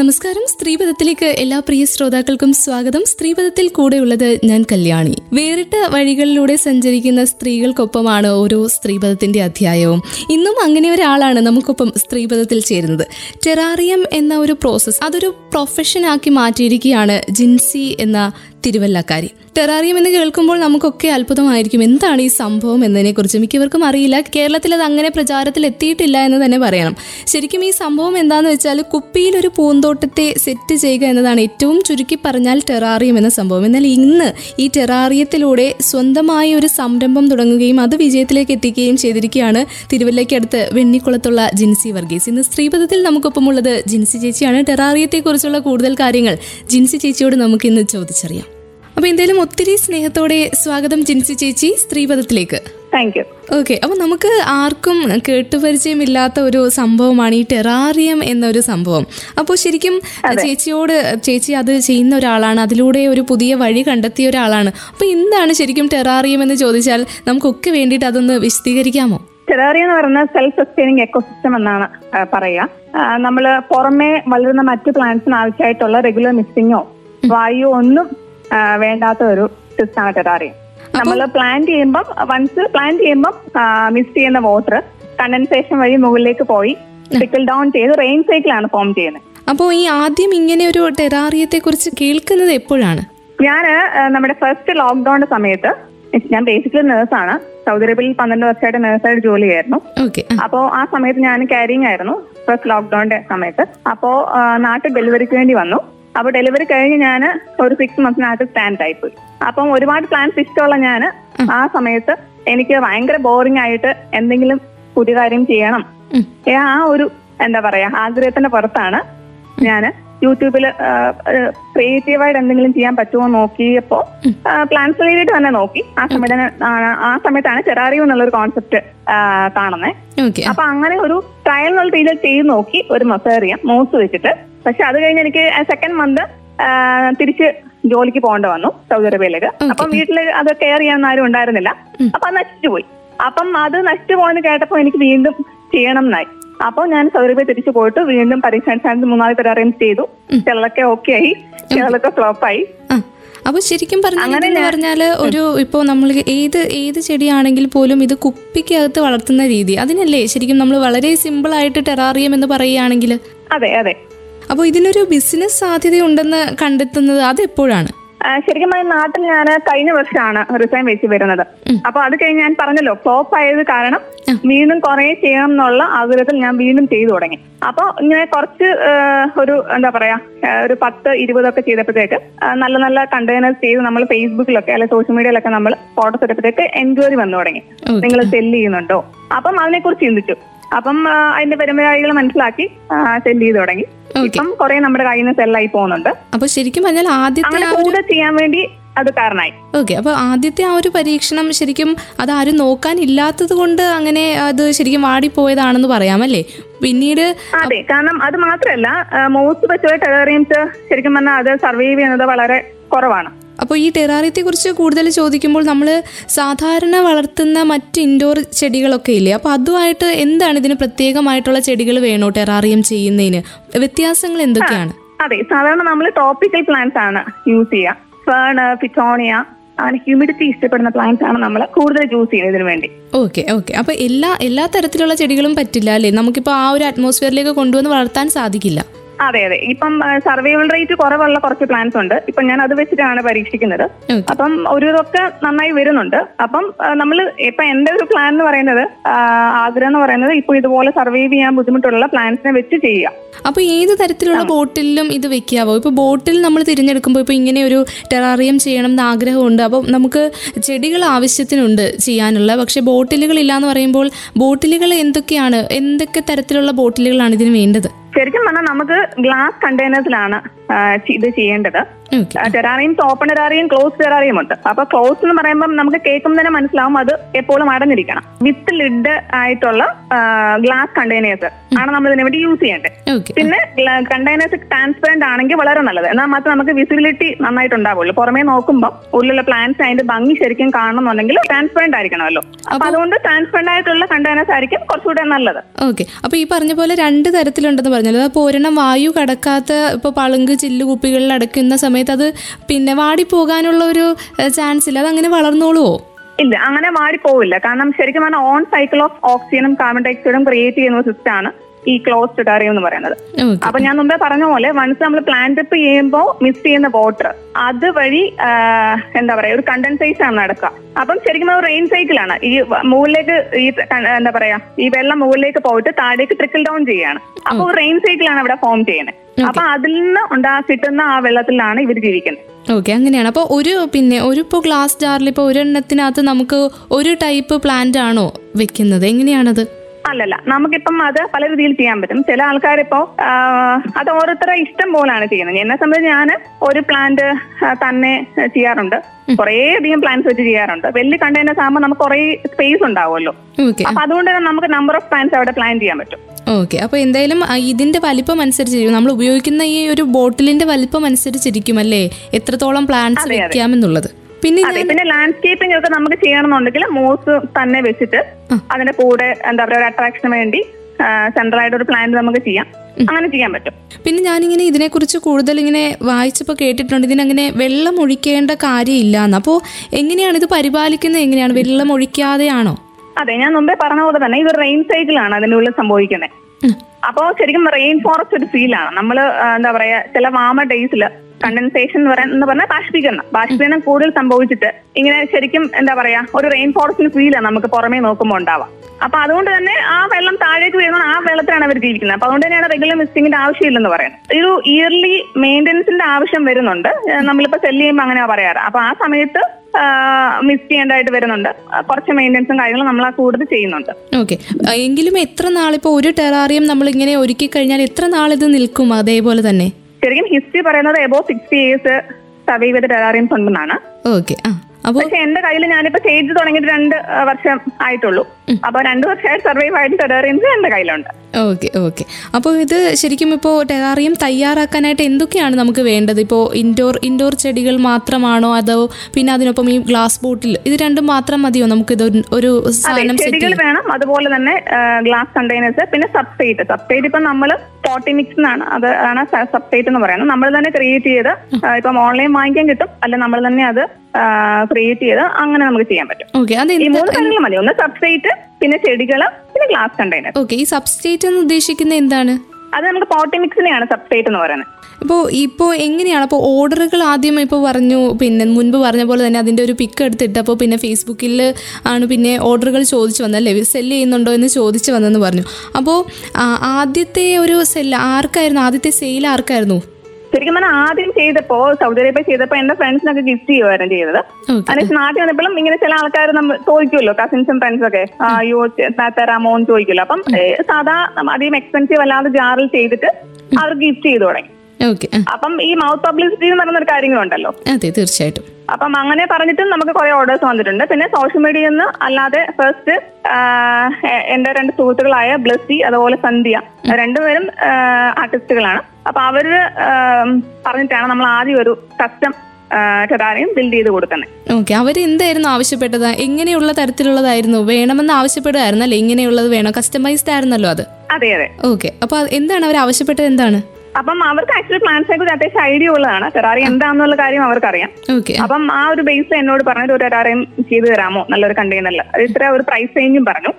നമസ്കാരം. സ്ത്രീപഥത്തിലേക്ക് എല്ലാ പ്രിയ ശ്രോതാക്കൾക്കും സ്വാഗതം. സ്ത്രീപഥത്തിൽ കൂടെയുള്ളത് ഞാൻ കല്യാണി. വേറിട്ട വഴികളിലൂടെ സഞ്ചരിക്കുന്ന സ്ത്രീകൾക്കൊപ്പമാണ് ഓരോ സ്ത്രീപഥത്തിന്റെ അധ്യായവും. ഇന്നും അങ്ങനെ ഒരാളാണ് നമുക്കൊപ്പം സ്ത്രീപഥത്തിൽ ചേരുന്നത്. ടെറാറിയം എന്ന ഒരു പ്രോസസ്സ് അതൊരു പ്രൊഫഷനാക്കി മാറ്റിയിരിക്കുകയാണ് ജിൻസി എന്ന തിരുവല്ലക്കാരി. ടെറാറിയം എന്ന് കേൾക്കുമ്പോൾ നമുക്കൊക്കെ അത്ഭുതമായിരിക്കും. എന്താണ് ഈ സംഭവം എന്നതിനെ കുറിച്ച് മിക്കവർക്കും അറിയില്ല. കേരളത്തിൽ അത് അങ്ങനെ പ്രചാരത്തിൽ എത്തിയിട്ടില്ല എന്ന് തന്നെ പറയണം. ശരിക്കും ഈ സംഭവം എന്താന്ന് വെച്ചാൽ കുപ്പിയിൽ ഒരു പൂന്തോട്ടത്തെ സെറ്റ് ചെയ്യുക എന്നതാണ് ഏറ്റവും ചുരുക്കി പറഞ്ഞാൽ ടെറാറിയം എന്ന സംഭവം. എന്നാൽ ഇന്ന് ഈ ടെറാറിയത്തിലൂടെ സ്വന്തമായ ഒരു സംരംഭം തുടങ്ങുകയും അത് വിജയത്തിലേക്ക് എത്തിക്കുകയും ചെയ്തിരിക്കുകയാണ് തിരുവല്ലയ്ക്കടുത്ത് വെണ്ണിക്കുളത്തുള്ള ജിൻസി വർഗീസ്. ഇന്ന് സ്ത്രീപഥത്തിൽ നമുക്കൊപ്പമുള്ളത് ജിൻസി ചേച്ചിയാണ്. ടെറാറിയത്തെക്കുറിച്ചുള്ള കൂടുതൽ കാര്യങ്ങൾ ജിൻസി ചേച്ചിയോട് നമുക്ക് ഇന്ന് ചോദിച്ചറിയാം. അപ്പൊ എന്തായാലും ഒത്തിരി സ്നേഹത്തോടെ സ്വാഗതം ജിൻസി ചേച്ചി സ്ത്രീപഥത്തിലേക്ക് താങ്ക് യു ഓക്കെ അപ്പൊ നമുക്ക് ആർക്കും കേട്ടുപരിചയമില്ലാത്ത ഒരു സംഭവമാണ് ഈ ടെറാറിയം എന്നൊരു സംഭവം. അപ്പോൾ ശരിക്കും ചേച്ചിയോട് ചേച്ചി അത് ചെയ്യുന്ന ഒരാളാണ് അതിലൂടെ ഒരു പുതിയ വഴി കണ്ടെത്തിയ ഒരാളാണ്. അപ്പൊ എന്താണ് ശരിക്കും ടെറാറിയം എന്ന് ചോദിച്ചാൽ നമുക്കൊക്കെ വേണ്ടിയിട്ട് അതൊന്ന് വിശദീകരിക്കാമോ? ടെറാറിയം എന്ന് പറയുന്നത് സെൽഫ് സസ്റ്റൈനിങ് എക്കോസിസ്റ്റം എന്നാണ് പറയുക. നമ്മൾ പുറമേ വളരുന്ന മറ്റു പ്ലാന്റ്സിന് ആവശ്യമായിട്ടുള്ള റെഗുലർ മിക്സിങ്ങോ വായു ഒന്നും വേണ്ടാത്ത ഒരു സിസ്റ്റമാണ് ടെറാറിയം നമ്മൾ പ്ലാൻ ചെയ്യുമ്പം വൺസ് പ്ലാൻ ചെയ്യുമ്പം മിസ് ചെയ്യുന്ന വാട്ടർ കണ്ടൻസേഷൻ വഴി മുകളിലേക്ക് പോയി ട്രിക്കിൾ ഡൗൺ ചെയ്ത് റെയിൻ സൈക്കിളാണ് ഫോം ചെയ്യുന്നത്. അപ്പോൾ ഈ ആദ്യം ഇങ്ങനെ ഒരു ടെറാറിയത്തെ കുറിച്ച് കേൾക്കുന്നത് എപ്പോഴാണ്? ഞാൻ നമ്മുടെ ഫസ്റ്റ് ലോക്ക്ഡൌണിന്റെ സമയത്ത് ഞാൻ ബേസിക്കലി നേഴ്സാണ് സൗദി അറേബ്യയിൽ പന്ത്രണ്ട് വർഷമായിട്ട് നേഴ്സായിട്ട് ജോലി ചെയ്യായിരുന്നു ഓക്കെ അപ്പോ ആ സമയത്ത് ഞാൻ ക്യാരിങ് ആയിരുന്നു ഫസ്റ്റ് ലോക്ക്ഡൌണിന്റെ സമയത്ത്. അപ്പോ നാട്ടിൽ ഡെലിവറിക്ക് വേണ്ടി വന്നു. അപ്പൊ ഡെലിവറി കഴിഞ്ഞ് ഞാൻ ഒരു സിക്സ് മന്ത്സിനകത്ത് സ്റ്റാൻഡ് ആയിപ്പോയി അപ്പം ഒരുപാട് പ്ലാൻസ് ഇഷ്ടമുള്ള ഞാൻ ആ സമയത്ത് എനിക്ക് ഭയങ്കര ബോറിംഗ് ആയിട്ട് എന്തെങ്കിലും പുതിയ കാര്യം ചെയ്യണം. ആ ഒരു എന്താ പറയാ ആഗ്രഹത്തിന്റെ പുറത്താണ് ഞാൻ യൂട്യൂബിൽ ക്രിയേറ്റീവായിട്ട് എന്തെങ്കിലും ചെയ്യാൻ പറ്റുമോ നോക്കിയപ്പോ പ്ലാൻസ് റിലേറ്റഡ് തന്നെ നോക്കി. ആ സമയത്ത് ആ- സമയത്താണ് ചെറാറിയോ എന്നുള്ളൊരു കോൺസെപ്റ്റ് കാണുന്നത് അപ്പൊ അങ്ങനെ ഒരു ട്രയൽ എന്നുള്ള രീതിയിൽ ചെയ്ത് നോക്കി ഒരു മൊസേറിയം മോസ് വെച്ചിട്ട്. പക്ഷെ അത് കഴിഞ്ഞ് എനിക്ക് സെക്കൻഡ് മന്ത് തിരിച്ച് ജോലിക്ക് പോകേണ്ട വന്നു സൗദി അറേബ്യയിലേക്ക് അപ്പം വീട്ടിൽ അത് കെയർ ചെയ്യാൻ ആരും ഉണ്ടായിരുന്നില്ല. അപ്പൊ അത് നശിച്ചു പോയി അപ്പം അത് നശിച്ചു പോയെന്ന് കേട്ടപ്പോൾ എനിക്ക് വീണ്ടും ചെയ്യണം എന്നായി. അപ്പോൾ ഞാൻ സൗദി അറേബ്യ തിരിച്ചു പോയിട്ട് വീണ്ടും പരീക്ഷാടിസ്ഥാനത്ത് മൂന്നാൽ പേര് അറേഞ്ച് ചെയ്തു. ചിലതൊക്കെ ഓക്കെ ആയി ചിലതൊക്കെ ഫ്ലോപ്പായി ആ അപ്പൊ ശരിക്കും പറഞ്ഞാൽ അങ്ങനെ പറഞ്ഞാൽ ഒരു ഇപ്പോൾ നമ്മൾ ഏത് ഏത് ചെടിയാണെങ്കിൽ പോലും ഇത് കുപ്പിക്കകത്ത് വളർത്തുന്ന രീതി. അതിനല്ലേ ശരിക്കും നമ്മൾ വളരെ സിമ്പിൾ ആയിട്ട് ടെറാറിയം എന്ന് പറയുകയാണെങ്കിൽ? അതെ അതെ. അപ്പോൾ ഇതിനൊരു ബിസിനസ് സാധ്യതയുണ്ടെന്ന് കണ്ടെത്തുന്നത് അത് എപ്പോഴാണ് ശരിക്കും പറഞ്ഞ നാട്ടിൽ ഞാൻ കഴിഞ്ഞ വർഷമാണ് റിസൈൻ വെച്ച് വരുന്നത്. അപ്പൊ അത് കഴിഞ്ഞ് ഞാൻ പറഞ്ഞല്ലോ ഫ്ലോപ്പ് ആയത് കാരണം വീണ്ടും കുറെ ചെയ്യണം എന്നുള്ള ആഗ്രഹത്തിൽ ഞാൻ വീണ്ടും ചെയ്തു തുടങ്ങി. അപ്പൊ ഇങ്ങനെ കുറച്ച് ഒരു എന്താ പറയാ ഒരു പത്ത് ഇരുപതൊക്കെ ചെയ്തപ്പോഴത്തേക്ക് നല്ല നല്ല കണ്ടെയ്നേഴ്സ് ചെയ്ത് നമ്മൾ ഫേസ്ബുക്കിലൊക്കെ അല്ലെങ്കിൽ സോഷ്യൽ മീഡിയയിലൊക്കെ നമ്മൾ ഫോട്ടോസ് എടുത്തപ്പോഴത്തേക്ക് എൻക്വയറി വന്നു തുടങ്ങി. നിങ്ങൾ സെല്ല് ചെയ്യുന്നുണ്ടോ? അപ്പം അതിനെക്കുറിച്ച് ചിന്തിച്ചു. അപ്പം അതിന്റെ പെരുമഴകൾ മനസ്സിലാക്കി സെൻഡ് ചെയ്ത് തുടങ്ങി. ഇപ്പം കുറെ നമ്മുടെ കയ്യിൽ നിന്ന് സെല്ലായി പോകുന്നുണ്ട്. അപ്പൊ ശരിക്കും പറഞ്ഞാൽ ആദ്യത്തെ കൂടെ ചെയ്യാൻ വേണ്ടി അത് കാരണമായി ഓക്കെ അപ്പൊ ആദ്യത്തെ ആ ഒരു പരീക്ഷണം ശരിക്കും അത് ആരും നോക്കാനില്ലാത്തത് കൊണ്ട് അങ്ങനെ അത് ശരിക്കും വാടിപ്പോയതാണെന്ന് പറയാമല്ലേ പിന്നീട് അതെ കാരണം അത് മാത്രമല്ല മോസ്റ്റ് വെച്ചുള്ള ടെററിയംസ് ശരിക്കും പറഞ്ഞാൽ അത് സർവൈവ് ചെയ്യുന്നത് വളരെ കുറവാണ്. അപ്പോൾ ഈ ടെറാറിയത്തെ കുറിച്ച് കൂടുതൽ ചോദിക്കുമ്പോൾ നമ്മൾ സാധാരണ വളർത്തുന്ന മറ്റ് ഇൻഡോർ ചെടികളൊക്കെ ഇല്ലേ? അപ്പോൾ അതുമായിട്ട് എന്താണ് ഇതിന് പ്രത്യേകമായിട്ടുള്ള ചെടികൾ വേണോ ടെറാറിയം ചെയ്യുന്നതിന്? വ്യത്യാസങ്ങൾ എന്തൊക്കെയാണ്? അതെ. സാധാരണ നമ്മൾ ടോപ്പിക്കൽ പ്ലാന്റ്സ് ആണ് യൂസ് ചെയ്യുക. ഫേണ് പിറ്റോണിയ അങ്ങനെ ഹ്യൂമിഡിറ്റി ഇഷ്ടപ്പെടുന്ന പ്ലാന്റ്സ് ആണ് നമ്മൾ കൂടുതൽ ചൂസ് ചെയ്യുന്നത് ഇതിനു വേണ്ടി. Okay okay. അപ്പൊ എല്ലാ എല്ലാ തരത്തിലുള്ള ചെടികളും പറ്റില്ല അല്ലേ? നമുക്കിപ്പോൾ ആ ഒരു അറ്റ്മോസ്ഫിയറിലേക്ക് കൊണ്ടുവന്ന് വളർത്താൻ സാധിക്കില്ല. അതെ അതെ. ഇപ്പം സർവൈവൽ റേറ്റ് കുറവുള്ള കുറച്ച് പ്ലാൻസ് ഉണ്ട്. ഇപ്പം ഞാൻ അത് വെച്ചിട്ടാണ് പരീക്ഷിക്കുന്നത്. അപ്പം ഒരു ഇതൊക്കെ നന്നായി വരുന്നുണ്ട്. അപ്പം നമ്മൾ ഇപ്പൊ എന്റെ ഒരു പ്ലാൻ എന്ന് പറയുന്നത് ആഗ്രഹം എന്ന് പറയുന്നത് ഇപ്പൊ ഇതുപോലെ സർവൈവ് ചെയ്യാൻ ബുദ്ധിമുട്ടുള്ള പ്ലാൻസിനെ വെച്ച് ചെയ്യുക. അപ്പോൾ ഏത് തരത്തിലുള്ള ബോട്ടിലും ഇത് വെക്കാവോ? ഇപ്പോൾ ബോട്ടിൽ നമ്മൾ തിരഞ്ഞെടുക്കുമ്പോൾ ഇപ്പോൾ ഇങ്ങനെ ഒരു ടെറാറിയം ചെയ്യണം എന്ന് ആഗ്രഹമുണ്ട്. അപ്പോൾ നമുക്ക് ചെടികൾ ആവശ്യത്തിനുണ്ട് ചെയ്യാനുള്ള. പക്ഷേ ബോട്ടിലുകൾ ഇല്ലാന്ന് പറയുമ്പോൾ ബോട്ടിലുകൾ എന്തൊക്കെയാണ്? എന്തൊക്കെ തരത്തിലുള്ള ബോട്ടിലുകളാണ് ഇതിന് വേണ്ടത്? ശരിക്കും പറഞ്ഞാൽ നമുക്ക് ഗ്ലാസ് കണ്ടെയ്നേഴ്സിലാണ് ഇത് ചെയ്യേണ്ടത്. Terrariums open terrarium close terrarium ഉണ്ട്. അപ്പൊ ക്ലോസ് എന്ന് പറയുമ്പോൾ നമുക്ക് കേൾക്കുമ്പോൾ തന്നെ മനസ്സിലാവും അത് എപ്പോഴും അടഞ്ഞിരിക്കണം. വിത്ത് ലിഡ് ആയിട്ടുള്ള ഗ്ലാസ് കണ്ടെയ്നേഴ്സ് ആണ് നമ്മൾ ഇതിനെ വേണ്ടി യൂസ് ചെയ്യേണ്ടത്. പിന്നെ കണ്ടെയ്നേഴ്സ് ട്രാൻസ്പെറന്റ് ആണെങ്കിൽ വളരെ നല്ലത്. എന്നാൽ മാത്രം നമുക്ക് വിസിബിലിറ്റി നന്നായിട്ട് ഉണ്ടാവുള്ളൂ പുറമേ നോക്കുമ്പോൾ ഉള്ളിലുള്ള പ്ലാന്റ്സ് അതിന്റെ ഭംഗി ശരിക്കും കാണണമെന്നുണ്ടെങ്കിൽ ട്രാൻസ്പെറന്റ് ആയിരിക്കണമല്ലോ. അപ്പൊ അതുകൊണ്ട് ട്രാൻസ്പെറന്റ് ആയിട്ടുള്ള കണ്ടെയ്നേഴ്സ് ആയിരിക്കും കുറച്ചുകൂടെ നല്ലത്. ഓക്കെ അപ്പൊ ഈ പറഞ്ഞ പോലെ രണ്ട് തരത്തിലുണ്ടെന്ന് പറഞ്ഞല്ലോ. അപ്പോൾ ഒരെണ്ണം വായു കടക്കാത്ത ഇപ്പൊ പളുങ്ക് ചില്ലുകുപ്പികളിൽ അടയ്ക്കുന്ന സമയത്ത് അത് പിന്നെ വാടി പോകാനുള്ള ഒരു ചാൻസ് ഇല്ല. അത് അങ്ങനെ വളർന്നോളുവോ? ഇല്ല അങ്ങനെ മാറി പോവില്ല. കാരണം ശരിക്കും പറഞ്ഞാൽ ഓൺ സൈക്കിൾ ഓഫ് ഓക്സിജനും കാർബൺ ഡൈ ഓക്സൈഡും ക്രിയേറ്റ് ചെയ്യുന്ന സിസ്റ്റം ആണ്. ഈ ക്ലോസ്ഡ് ടെറാറിയം എന്ന് പറയുന്നത്. അപ്പൊ ഞാൻ മുമ്പേ പറഞ്ഞ പോലെ വൺസ് നമ്മൾ പ്ലാന്റ് അപ്പ് ചെയ്യുമ്പോൾ മിസ് ചെയ്യുന്ന വാട്ടർ അതുവഴി എന്താ പറയാ ഒരു കണ്ടൻസേഷൻ ആണ് നടക്കുക. അപ്പം ശരിക്കും ഒരു റെയിൻ സൈക്കിൾ ആണ് ഈ മുകളിലേക്ക് ഈ എന്താ പറയാ ഈ വെള്ളം മുകളിലേക്ക് പോയിട്ട് താഴേക്ക് ട്രിക്കിൾ ഡൗൺ ചെയ്യാണ് അപ്പൊ റെയിൻ സൈക്കിൾ ആണ് ഇവിടെ ഫോം ചെയ്യുന്നത്. അപ്പൊ അതിൽ നിന്ന് ഉണ്ടാ കിട്ടുന്ന ആ വെള്ളത്തിലാണ് ഇവർ ജീവിക്കുന്നത്. ഓക്കെ അങ്ങനെയാണ്. അപ്പോൾ ഒരു പിന്നെ ഒരു ഇപ്പോൾ ഗ്ലാസ് ജാറിൽ ഇപ്പോൾ ഒരെണ്ണത്തിനകത്ത് നമുക്ക് ഒരു ടൈപ്പ് പ്ലാന്റ് ആണോ വെക്കുന്നത്? എങ്ങനെയാണത്? അല്ലല്ല നമുക്കിപ്പം അത് പല രീതിയിൽ ചെയ്യാൻ പറ്റും. ചില ആൾക്കാരിപ്പോ അത് ഓരോരുത്തരുടെ ഇഷ്ടം പോലാണ് ചെയ്യുന്നത്. എന്നെ സംബന്ധിച്ച് ഞാൻ ഒരു പ്ലാന്റ് തന്നെ ചെയ്യാറുണ്ട്. കുറേ അധികം പ്ലാന്റ്സ് വെച്ച് ചെയ്യാറുണ്ട്. വലിയ കണ്ടെയ്നേഴ്സ് ആകുമ്പോൾ നമുക്ക് കുറേ സ്പേസ് ഉണ്ടാവുമല്ലോ. അപ്പൊ അതുകൊണ്ട് തന്നെ നമുക്ക് നമ്പർ ഓഫ് പ്ലാന്റ്സ് അവിടെ പ്ലാൻ ചെയ്യാൻ പറ്റും. ഓക്കെ. അപ്പോൾ എന്തായാലും ഇതിന്റെ വലിപ്പം അനുസരിച്ചിരിക്കും. നമ്മൾ ഉപയോഗിക്കുന്ന ഈ ഒരു ബോട്ടിലിന്റെ വലിപ്പം അനുസരിച്ചിരിക്കും അല്ലേ? എത്രത്തോളം പ്ലാന്റ്സ്. വെക്കാമെന്നുള്ളത്. പിന്നെ അതെ പിന്നെ ലാൻഡ്സ്കേപ്പിംഗ് ഒക്കെ നമുക്ക് ചെയ്യണമെന്നുണ്ടെങ്കിൽ മൂസ് തന്നെ വെച്ചിട്ട് അതിന്റെ കൂടെ എന്താ പറയുക ഒരു അട്രാക്ഷന് വേണ്ടി സെൻട്രൽ ആയിട്ട് ഒരു പ്ലാന്റ് നമുക്ക് ചെയ്യാം. അങ്ങനെ ചെയ്യാൻ പറ്റും. പിന്നെ ഞാനിങ്ങനെ ഇതിനെക്കുറിച്ച് കൂടുതൽ ഇങ്ങനെ വായിച്ചപ്പോൾ കേട്ടിട്ടുണ്ട്. ഇതിനങ്ങനെ വെള്ളം ഒഴിക്കേണ്ട കാര്യമില്ല എന്ന് അപ്പോൾ എങ്ങനെയാണ് ഇത് പരിപാലിക്കുന്നത്? എങ്ങനെയാണ് വെള്ളം ഒഴിക്കാതെയാണോ? അതെ ഞാൻ മുമ്പേ പറഞ്ഞ പോലെ തന്നെ ഇത് റെയിൻ സൈക്കിൾ ആണ് അതിന്റെ ഉള്ളിൽ സംഭവിക്കുന്നത്. ഉം. അപ്പോ ശരിക്കും റെയിൻ ഫോറസ്റ്റ് ഒരു ഫീലാണ് നമ്മൾ എന്താ പറയാ ചില വാമ ഡേയ്സിൽ കണ്ടൻസേഷൻ എന്ന് പറയാൻ എന്ന് പറഞ്ഞാൽ ബാഷ്പീകരണം. ബാഷ്പീകരണം കൂടുതൽ സംഭവിച്ചിട്ട് ഇങ്ങനെ ശരിക്കും എന്താ പറയാ ഒരു റെയിൻ ഫോറസ്റ്റിന് ഫീലാണ് നമുക്ക് പുറമേ നോക്കുമ്പോൾ ഉണ്ടാവാം. അപ്പൊ അതുകൊണ്ട് തന്നെ ആ വെള്ളം താഴേക്ക് വീഴുന്ന ആ വെള്ളത്തിലാണ് അവർ ജീവിക്കുന്നത്. അപ്പൊ അതുകൊണ്ട് തന്നെയാണ് റെഗുലർ മിസ്റ്റിങ്ങിന്റെ ആവശ്യമില്ലെന്ന് പറയുന്നത്. ഒരു ഇയർലി മെയിന്റനൻസിന്റെ ആവശ്യം വരുന്നുണ്ട്. നമ്മളിപ്പോ സെല്ല് ചെയ്യുമ്പോൾ അങ്ങനെ പറയാറ്. അപ്പൊ ആ സമയത്ത് മിസ് ചെയ്യേണ്ടതായിട്ട് വരുന്നുണ്ട്. കുറച്ച് മെയിന്റനൻസും കാര്യങ്ങളും നമ്മൾ കൂടുതൽ ചെയ്യുന്നുണ്ട്. ഓക്കെ എങ്കിലും എത്ര നാളിപ്പോ ഒരു ടെറാറിയം നമ്മൾ ഇങ്ങനെ ഒരുക്കി കഴിഞ്ഞാൽ എത്ര നാളിത് നിൽക്കും അതേപോലെ തന്നെ? ശരിക്കും ഹിസ്റ്ററി പറയുന്നത് എബോ സിക്സ്റ്റി ഇയേഴ്സ് സർവൈവ് ചെയ്ത ടെറാറിയംസ് ഉണ്ടെന്നാണ് ഓക്കെ ആ. അപ്പോൾ പക്ഷെ എന്റെ കയ്യിൽ ഞാനിപ്പോ ചെയ്ത് തുടങ്ങിയിട്ട് രണ്ട് വർഷം ആയിട്ടുള്ളൂ. അപ്പൊ രണ്ടു വർഷമായിട്ട് സർവൈവ് ആയിട്ട് ടെറാറിയംസ് എന്റെ കയ്യിലുണ്ട്. ഓക്കെ ഓക്കെ അപ്പോൾ ഇത് ശരിക്കും ഇപ്പോൾ ടെറാറിയം തയ്യാറാക്കാനായിട്ട് എന്തൊക്കെയാണ് നമുക്ക് വേണ്ടത്? ഇപ്പോൾ ഇൻഡോർ ഇൻഡോർ ചെടികൾ മാത്രമാണോ അതോ പിന്നെ അതിനൊപ്പം ഈ ഗ്ലാസ് ബോട്ടിൽ ഇത് രണ്ടും മാത്രം മതിയോ? നമുക്ക് ഇത് ഒരു സാധനം ചെടികൾ വേണം. അതുപോലെ തന്നെ ഗ്ലാസ് കണ്ടെയ്നേഴ്സ് പിന്നെ സബ്സ്റ്റേറ്റ് സബ്സ്ട്രേറ്റ് ഇപ്പം നമ്മൾ പോട്ടി മിക്സ് എന്നാണ്. അത് ആണ് സബ്സ്ട്രേറ്റ് എന്ന് പറയുന്നത്. നമ്മൾ തന്നെ ക്രിയേറ്റ് ചെയ്ത് ഇപ്പം ഓൺലൈൻ വാങ്ങിക്കാൻ കിട്ടും. അല്ല നമ്മൾ തന്നെ അത് ക്രിയേറ്റ് ചെയ്ത് അങ്ങനെ നമുക്ക് ചെയ്യാൻ പറ്റും. ഈ മൂന്ന് കാര്യങ്ങൾ മതി. ഒന്ന് സബ്സ്ട്രേറ്റ് പിന്നെ ചെടികൾ പിന്നെ ഗ്ലാസ് കണ്ടെയ്നർ ഓക്കെ ഈ സബ്സ്റ്റേറ്റ് എന്ന് ഉദ്ദേശിക്കുന്നത് എന്താണ്? അത് നമുക്ക് പോട്ടി മിക്സിനെയാണ് സബ്സ്ട്രേറ്റ് എന്ന് പറയുന്നത്. ഇപ്പോൾ ഇപ്പോൾ എങ്ങനെയാണ്? അപ്പോൾ ഓർഡറുകൾ ആദ്യം ഇപ്പോൾ പറഞ്ഞു പിന്നെ മുൻപ് പറഞ്ഞ പോലെ തന്നെ അതിന്റെ ഒരു പിക്ക് എടുത്തിട്ട് എടുത്തിട്ടപ്പോൾ പിന്നെ ഫേസ്ബുക്കിൽ ആണ് പിന്നെ ഓർഡറുകൾ ചോദിച്ചു വന്നല്ലേ സെല്ല് ചെയ്യുന്നുണ്ടോ എന്ന് ചോദിച്ചു വന്നെന്ന് പറഞ്ഞു. അപ്പോൾ ആദ്യത്തെ ഒരു സെല്ല് ആർക്കായിരുന്നു? ആദ്യത്തെ സെയിൽ ആർക്കായിരുന്നു? ശരിക്കും പറഞ്ഞാൽ ആദ്യം ചെയ്തപ്പോ സൗദി അറേബ്യ ചെയ്തപ്പോ എന്റെ ഫ്രണ്ട്സിനൊക്കെ ഗിഫ്റ്റ് ചെയ്യുമായിരുന്നു ചെയ്തത്. അതിന് നാട്ടിൽ വന്നപ്പോഴും ഇങ്ങനെ ചില ആൾക്കാർ നമ്മൾ ചോദിക്കുമല്ലോ കസിൻസും ഫ്രണ്ട്സും ഒക്കെ. അയ്യോ തരാമോ എന്ന് ചോദിക്കുമല്ലോ അപ്പം സാധാ അധികം എക്സ്പെൻസീവ് അല്ലാതെ ജാറിൽ ചെയ്തിട്ട് അവർ ഗിഫ്റ്റ് ചെയ്തു തുടങ്ങി. അപ്പം ഈ മൗത്ത് പബ്ലിസിറ്റി എന്ന് പറയുന്ന ഒരു കാര്യങ്ങളുണ്ടല്ലോ. അതെ തീർച്ചയായിട്ടും. അപ്പം അങ്ങനെ പറഞ്ഞിട്ടും നമുക്ക് കുറെ ഓർഡേഴ്സ് വന്നിട്ടുണ്ട്. പിന്നെ സോഷ്യൽ മീഡിയയിൽ നിന്ന് അല്ലാതെ ഫസ്റ്റ് എന്റെ രണ്ട് സുഹൃത്തുക്കളായ ബ്ലസ്സി അതുപോലെ സന്ധ്യ രണ്ടുപേരും ആർട്ടിസ്റ്റുകളാണ് അപ്പൊ അവർ പറഞ്ഞിട്ടാണ് നമ്മൾ ആദ്യം ഒരു കസ്റ്റം ടെറാറിയം ബിൽഡ് ചെയ്ത് കൊടുക്കുന്നത്. ഓക്കെ അവർ എന്തായിരുന്നു ആവശ്യപ്പെട്ടത്? എങ്ങനെയുള്ള തരത്തിലുള്ളതായിരുന്നു? വേണമെന്ന് ആവശ്യപ്പെടുകയായിരുന്നല്ലേ ഇങ്ങനെയുള്ളത് വേണം. കസ്റ്റമൈസ്ഡ് ആയിരുന്നല്ലോ അത്. അതെ അതെ. ഓക്കെ അപ്പൊ എന്താണ് അവർ ആവശ്യപ്പെട്ടത്? എന്താണ്? അപ്പം അവർക്ക് ആക്ച്വലി പ്ലാൻസിനെ കുറിച്ച് അത്യാവശ്യം ഐഡിയ ഉള്ളതാണ്. ടെറാറിയം എന്താണെന്നുള്ള കാര്യം അവർക്കറിയാം. അപ്പം ആ ഒരു ബേസ് എന്നോട് പറഞ്ഞിട്ട് ഒരു ടെറാറിയം ചെയ്തു തരാമോ? നല്ലൊരു കണ്ടെയ്നറിൽ ഇത്ര ഒരു പ്രൈസ് റേഞ്ചും പറഞ്ഞു.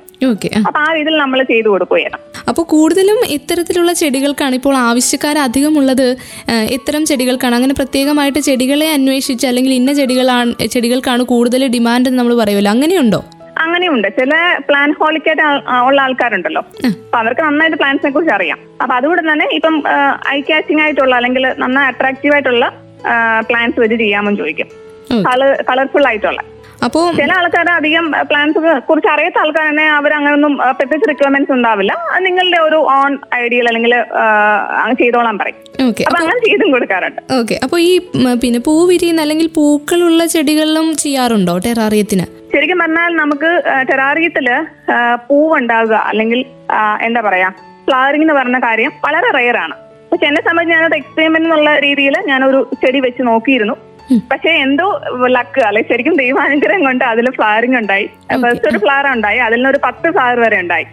അപ്പൊ ആ രീതിയിൽ നമ്മൾ ചെയ്തു കൊടുക്കുകയാണ്. അപ്പോൾ കൂടുതലും ഇത്തരത്തിലുള്ള ചെടികൾക്കാണ് ഇപ്പോൾ ആവശ്യക്കാർ അധികമുള്ളത് ഉള്ളത്. ഇത്തരം ചെടികൾക്കാണ്. അങ്ങനെ പ്രത്യേകമായിട്ട് ചെടികളെ അന്വേഷിച്ച് അല്ലെങ്കിൽ ഇന്ന ചെടികളാണ് ചെടികൾക്കാണ് കൂടുതൽ ഡിമാൻഡ് എന്ന് നമ്മൾ പറയുമല്ലോ. അങ്ങനെയുണ്ടോ? അങ്ങനെയുണ്ട്. ചില പ്ലാൻ ഹോളിക്കായിട്ട് ഉള്ള ആൾക്കാരുണ്ടല്ലോ. അപ്പൊ അവർക്ക് നന്നായിട്ട് പ്ലാൻസിനെ കുറിച്ച് അറിയാം. അപ്പൊ അതുകൊണ്ട് തന്നെ ഇപ്പം ഐ കാച്ചിങ് ആയിട്ടുള്ള അല്ലെങ്കിൽ നന്നായി അട്രാക്റ്റീവ് ആയിട്ടുള്ള പ്ലാൻസ് വെച്ച് ചെയ്യാമെന്ന് ചോദിക്കും. കളർഫുൾ ആയിട്ടുള്ള. അപ്പോൾ ചില ആൾക്കാർ അധികം പ്ലാൻസ് കുറിച്ച് അറിയാത്ത ആൾക്കാർ തന്നെ അവർ അങ്ങനൊന്നും പ്രത്യേകിച്ച് റിക്വയർമെന്റ്സ് ഉണ്ടാവില്ല. നിങ്ങളുടെ ഒരു ഓൺ ഐഡിയൽ അല്ലെങ്കിൽ ചെയ്തോളാൻ പറയും. അപ്പൊ അങ്ങനെ ചെയ്തും കൊടുക്കാറുണ്ട്. ഓക്കെ. അപ്പോൾ ഈ പിന്നെ പൂ വിരിയുന്ന അല്ലെങ്കിൽ പൂക്കളുള്ള ചെടികളിലും ചെയ്യാറുണ്ടോ ടെറാറിയത്തിന്? ശരിക്കും പറഞ്ഞാൽ നമുക്ക് ടെറാറിയത്തിൽ പൂവുണ്ടാവുക അല്ലെങ്കിൽ എന്താ പറയാ ഫ്ലവറിംഗ് എന്ന് പറഞ്ഞ കാര്യം വളരെ റെയർ ആണ്. പക്ഷെ എന്നെ സംബന്ധിച്ച് ഞാനത് എക്സ്പെരിമെന്റ് എന്നുള്ള രീതിയിൽ ഞാനൊരു ചെടി വെച്ച് നോക്കിയിരുന്നു. പക്ഷെ എന്തോ ലക്ക് അല്ലെ? ശരിക്കും ദൈവാനുഗ്രഹം കൊണ്ട് അതിൽ ഫ്ലവറിംഗ് ഉണ്ടായി. ഫസ്റ്റ് ഒരു ഫ്ലവർ ഉണ്ടായി. അതിൽ നിന്ന് ഒരു പത്ത് ഫ്ലവർ വരെ ഉണ്ടായി.